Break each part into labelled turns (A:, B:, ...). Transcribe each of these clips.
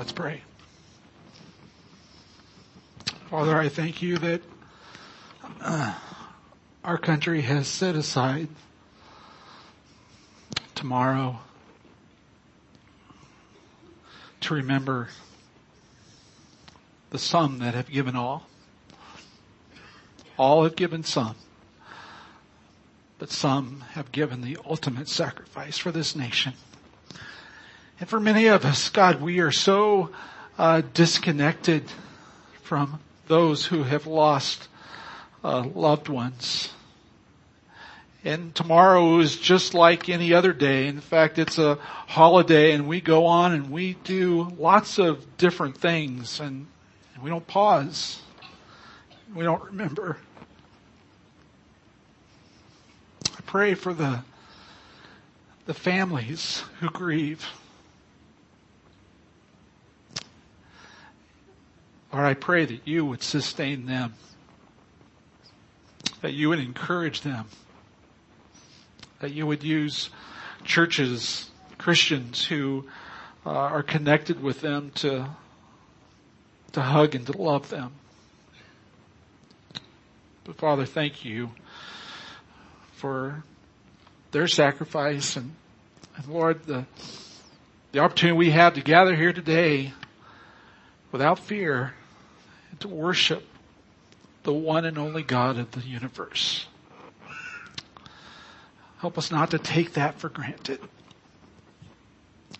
A: Let's pray. Father, I thank you that uh, our country has set aside tomorrow to remember the some that have given all. All have given some, but some have given the ultimate sacrifice for this nation. And for many of us, God, we are so uh, disconnected from those who have lost uh, loved ones. And tomorrow is just like any other day. In fact, it's a holiday and we go on and we do lots of different things and, we don't pause. We don't remember. I pray for the, the families who grieve. Lord, I pray that you would sustain them, that you would encourage them, that you would use churches, Christians who uh, are connected with them to, to hug and to love them. But Father, thank you for their sacrifice and, and Lord, the, the opportunity we have to gather here today without fear to worship the one and only God of the universe. Help us not to take that for granted.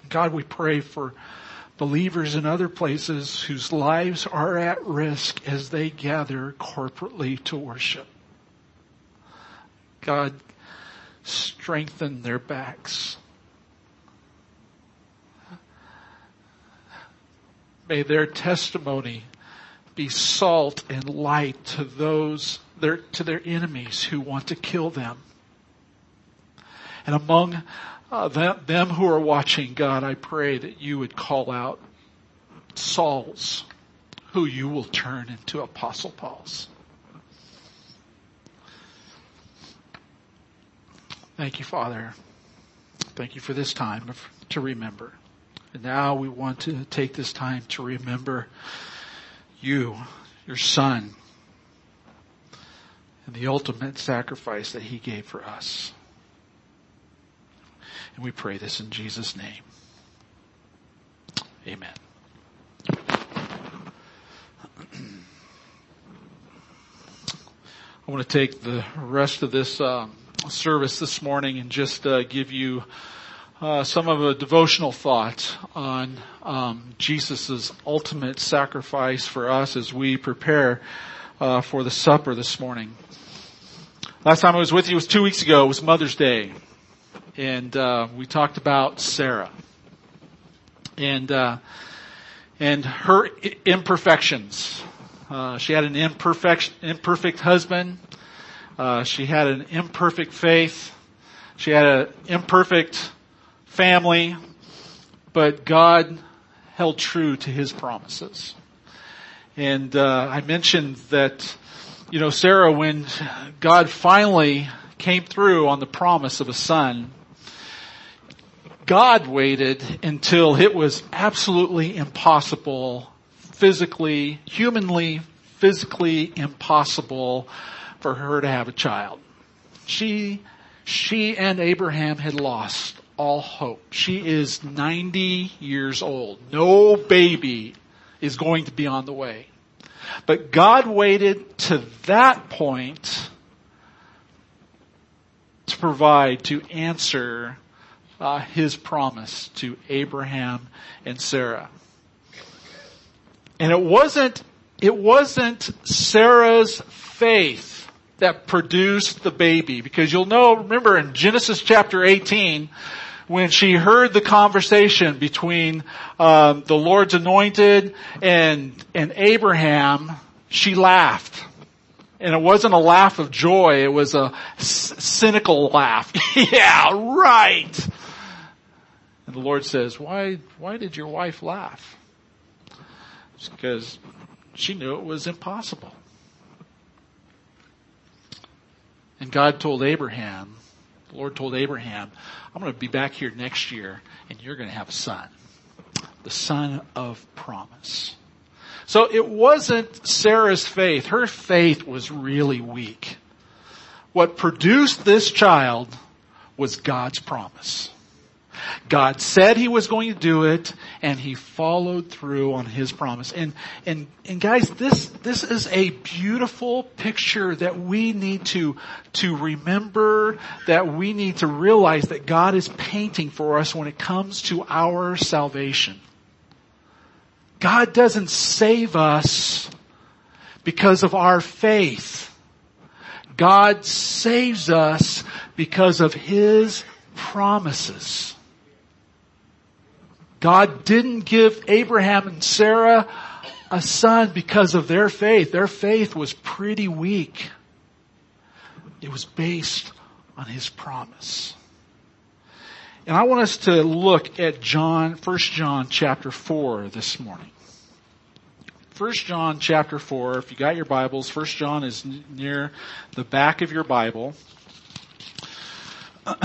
A: God, we pray for believers in other places whose lives are at risk as they gather corporately to worship. God, strengthen their backs. May their testimony be salt and light to those, their, to their enemies who want to kill them. And among uh, them, them who are watching, God, I pray that you would call out Sauls who you will turn into Apostle Pauls. Thank you, Father. Thank you for this time to remember. And now we want to take this time to remember you, your son, and the ultimate sacrifice that he gave for us. And we pray this in Jesus' name. Amen. I want to take the rest of this uh, service this morning and just uh, give you uh, some of a devotional thought on um, Jesus' ultimate sacrifice for us as we prepare uh, for the supper this morning. Last time I was with you was two weeks ago. It was Mother's Day, and uh, we talked about Sarah and uh, and her imperfections. Uh, she had an imperfect imperfect husband. Uh, she had an imperfect faith. She had an imperfect family, but God held true to his promises. And uh, I mentioned that, you know, Sarah, when God finally came through on the promise of a son, God waited until it was absolutely impossible, physically, humanly, physically impossible for her to have a child. She, she and Abraham had lost all hope. She is 90 years old. No baby is going to be on the way. But God waited to that point to provide, to answer uh, His promise to Abraham and Sarah. And it wasn't, it wasn't Sarah's faith that produced the baby because you'll know, remember in Genesis chapter 18, when she heard the conversation between um, the Lord's anointed and and Abraham, she laughed. And it wasn't a laugh of joy, it was a cynical laugh. yeah, right. And the Lord says, why, why did your wife laugh? It's because she knew it was impossible. And God told Abraham, the Lord told Abraham, I'm going to be back here next year and you're going to have a son. the son of promise. So it wasn't Sarah's faith. Her faith was really weak. What produced this child was God's promise. God said he was going to do it and he followed through on his promise. And, and, and guys, this, this is a beautiful picture that we need to, to remember, that we need to realize that God is painting for us when it comes to our salvation. God doesn't save us because of our faith. God saves us because of His promises. God didn't give Abraham and Sarah a son because of their faith. Their faith was pretty weak. It was based on His promise. And I want us to look at John, 1 John chapter 4 this morning. 1 John chapter 4, if you got your Bibles, 1 John is near the back of your Bible.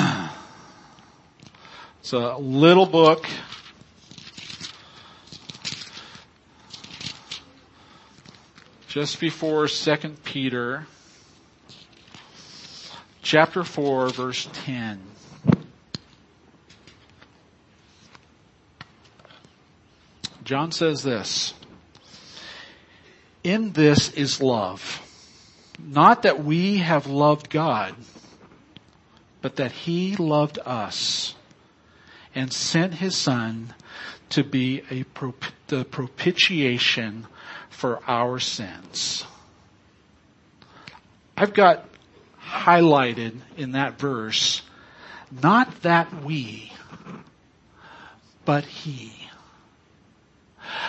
A: it's a little book. Just before 2 Peter chapter 4 verse 10. John says this, in this is love. Not that we have loved God, but that He loved us and sent His Son to be a prop- the propitiation for our sins. I've got highlighted in that verse, not that we, but He.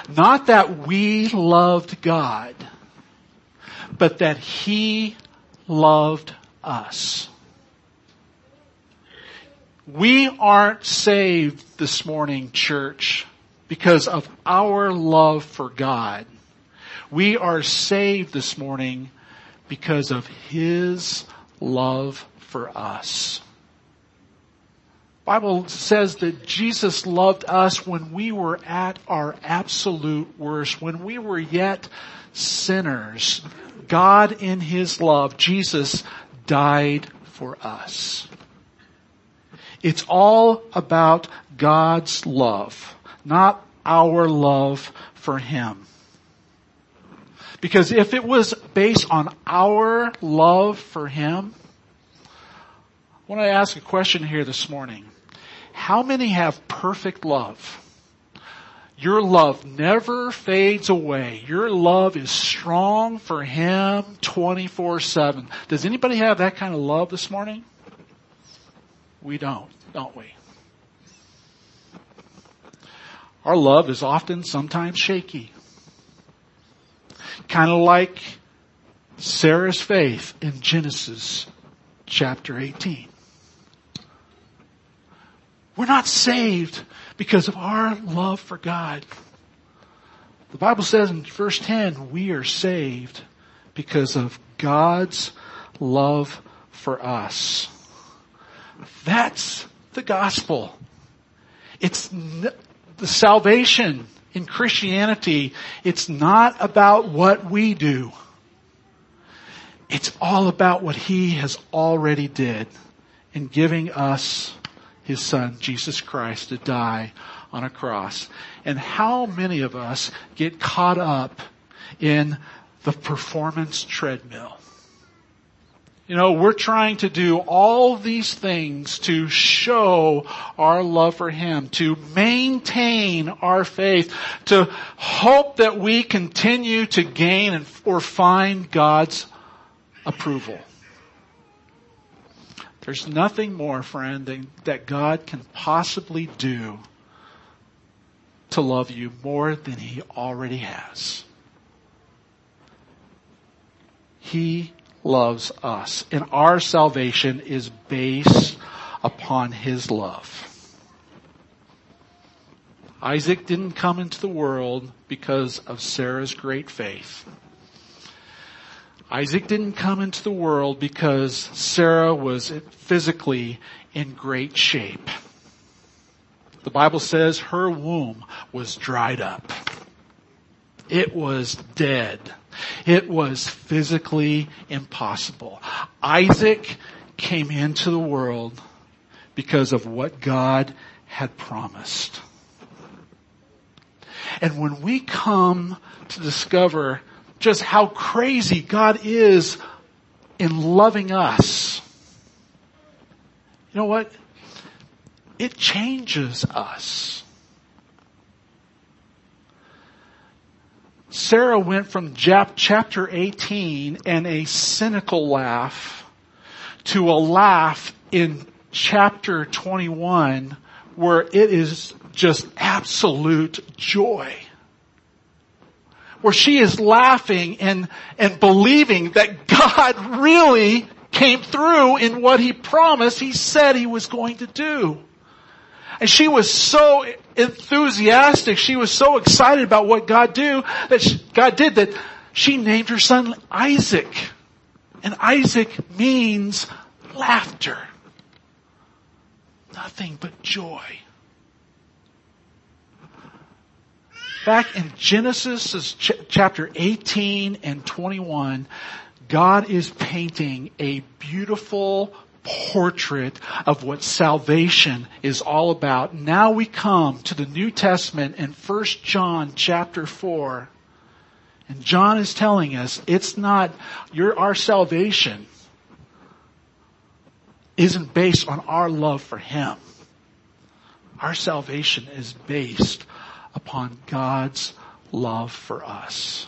A: Not that we loved God, but that He loved us. We aren't saved this morning, church, because of our love for God. We are saved this morning because of His love for us. Bible says that Jesus loved us when we were at our absolute worst, when we were yet sinners. God in His love, Jesus died for us. It's all about God's love, not our love for Him. Because if it was based on our love for Him, I want to ask a question here this morning. How many have perfect love? Your love never fades away. Your love is strong for Him 24-7. Does anybody have that kind of love this morning? We don't, don't we? Our love is often sometimes shaky. Kind of like Sarah's faith in Genesis chapter 18. We're not saved because of our love for God. The Bible says in verse 10, we are saved because of God's love for us. That's the gospel. It's the salvation in Christianity. It's not about what we do. It's all about what He has already did in giving us his son, Jesus Christ, to die on a cross. And how many of us get caught up in the performance treadmill? You know, we're trying to do all these things to show our love for Him, to maintain our faith, to hope that we continue to gain and, or find God's approval. There's nothing more, friend, than, that God can possibly do to love you more than He already has. He loves us and our salvation is based upon His love. Isaac didn't come into the world because of Sarah's great faith. Isaac didn't come into the world because Sarah was physically in great shape. the Bible says her womb was dried up. It was dead. It was physically impossible. Isaac came into the world because of what God had promised. And when we come to discover just how crazy God is in loving us, you know what? It changes us. Sarah went from chapter 18 and a cynical laugh to a laugh in chapter 21 where it is just absolute joy. Where she is laughing and, and believing that God really came through in what he promised he said he was going to do. And she was so enthusiastic, she was so excited about what God do, that she, God did that she named her son Isaac. And Isaac means laughter. Nothing but joy. Back in Genesis chapter 18 and 21, God is painting a beautiful portrait of what salvation is all about. Now we come to the New Testament in 1 John chapter 4. And John is telling us it's not your, our salvation isn't based on our love for Him. Our salvation is based upon God's love for us.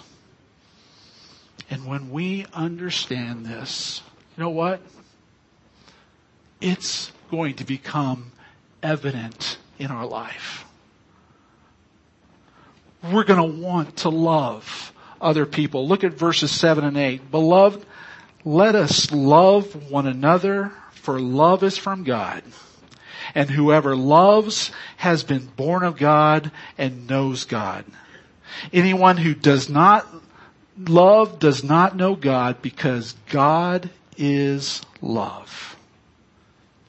A: And when we understand this, you know what? It's going to become evident in our life. We're going to want to love other people. Look at verses 7 and 8. Beloved, let us love one another for love is from God. And whoever loves has been born of God and knows God. Anyone who does not love does not know God because God is love.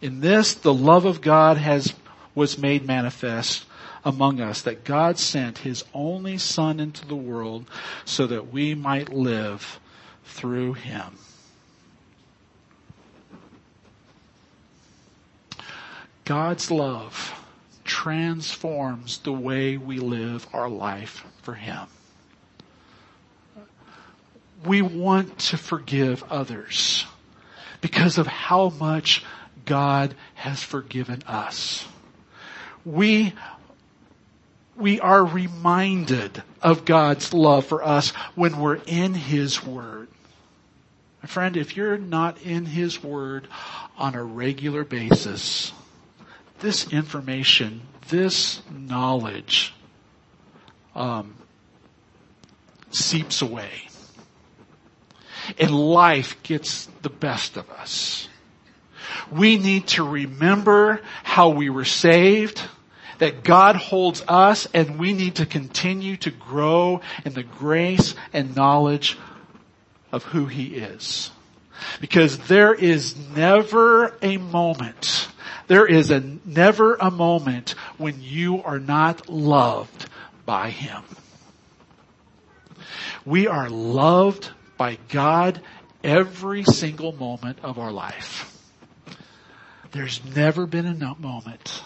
A: In this, the love of God has, was made manifest among us that God sent his only son into the world so that we might live through him. God's love transforms the way we live our life for him. We want to forgive others because of how much God has forgiven us. We, we are reminded of God's love for us when we're in His Word. My friend, if you're not in His Word on a regular basis, this information, this knowledge, um, seeps away. And life gets the best of us. We need to remember how we were saved, that God holds us, and we need to continue to grow in the grace and knowledge of who He is. Because there is never a moment, there is a, never a moment when you are not loved by Him. We are loved by God every single moment of our life. There's never been a moment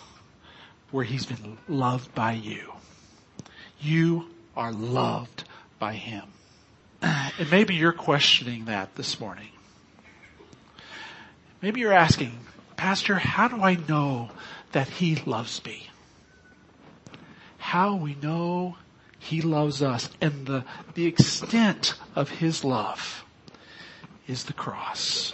A: where he's been loved by you. You are loved by him. And maybe you're questioning that this morning. Maybe you're asking, Pastor, how do I know that he loves me? How we know he loves us and the, the extent of his love is the cross.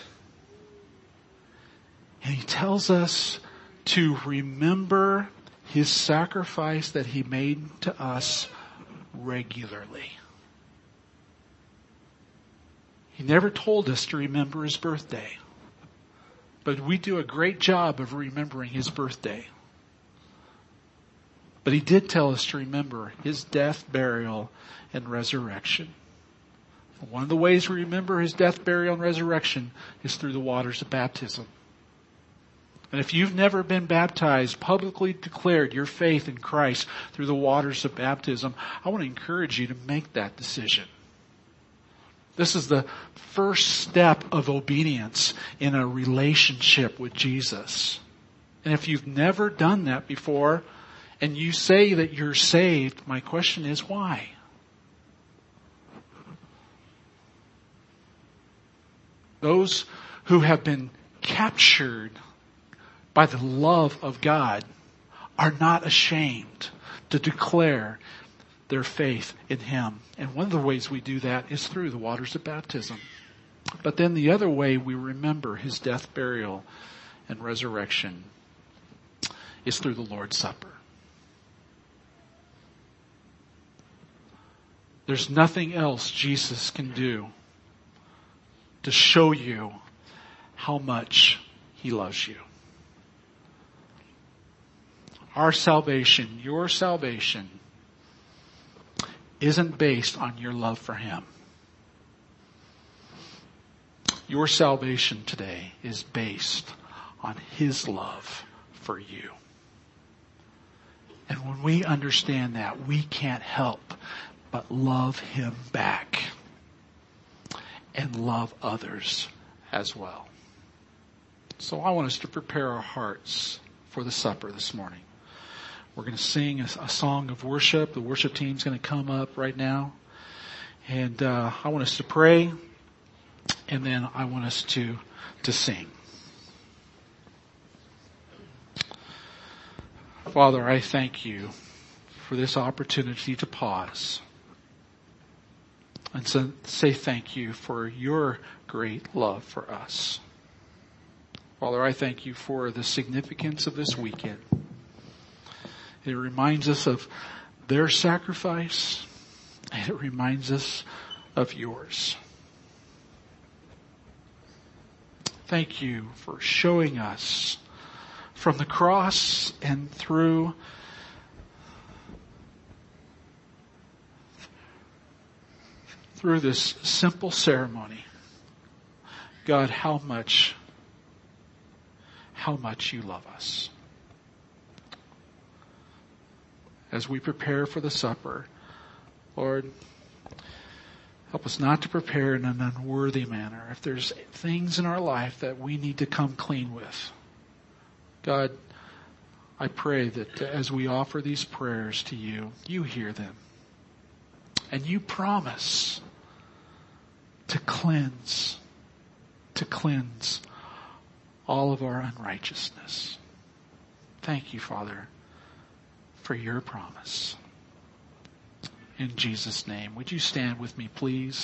A: And he tells us to remember his sacrifice that he made to us regularly. He never told us to remember his birthday, but we do a great job of remembering his birthday. But he did tell us to remember his death, burial, and resurrection. One of the ways we remember his death, burial, and resurrection is through the waters of baptism. And if you've never been baptized, publicly declared your faith in Christ through the waters of baptism, I want to encourage you to make that decision. This is the first step of obedience in a relationship with Jesus. And if you've never done that before, and you say that you're saved, my question is why? Those who have been captured by the love of God are not ashamed to declare their faith in Him. And one of the ways we do that is through the waters of baptism. But then the other way we remember His death, burial, and resurrection is through the Lord's Supper. There's nothing else Jesus can do to show you how much He loves you. Our salvation, your salvation, isn't based on your love for Him. Your salvation today is based on His love for you. And when we understand that, we can't help but love Him back and love others as well. So I want us to prepare our hearts for the supper this morning. We're going to sing a, a song of worship. The worship team's going to come up right now. And uh, I want us to pray, and then I want us to to sing. Father, I thank you for this opportunity to pause and so say thank you for your great love for us. Father, I thank you for the significance of this weekend. It reminds us of their sacrifice and it reminds us of yours. Thank you for showing us from the cross and through through this simple ceremony, God, how much, how much you love us. As we prepare for the supper, Lord, help us not to prepare in an unworthy manner. If there's things in our life that we need to come clean with, God, I pray that as we offer these prayers to you, you hear them. And you promise to cleanse, to cleanse all of our unrighteousness. Thank you, Father, for your promise. In Jesus' name, would you stand with me, please?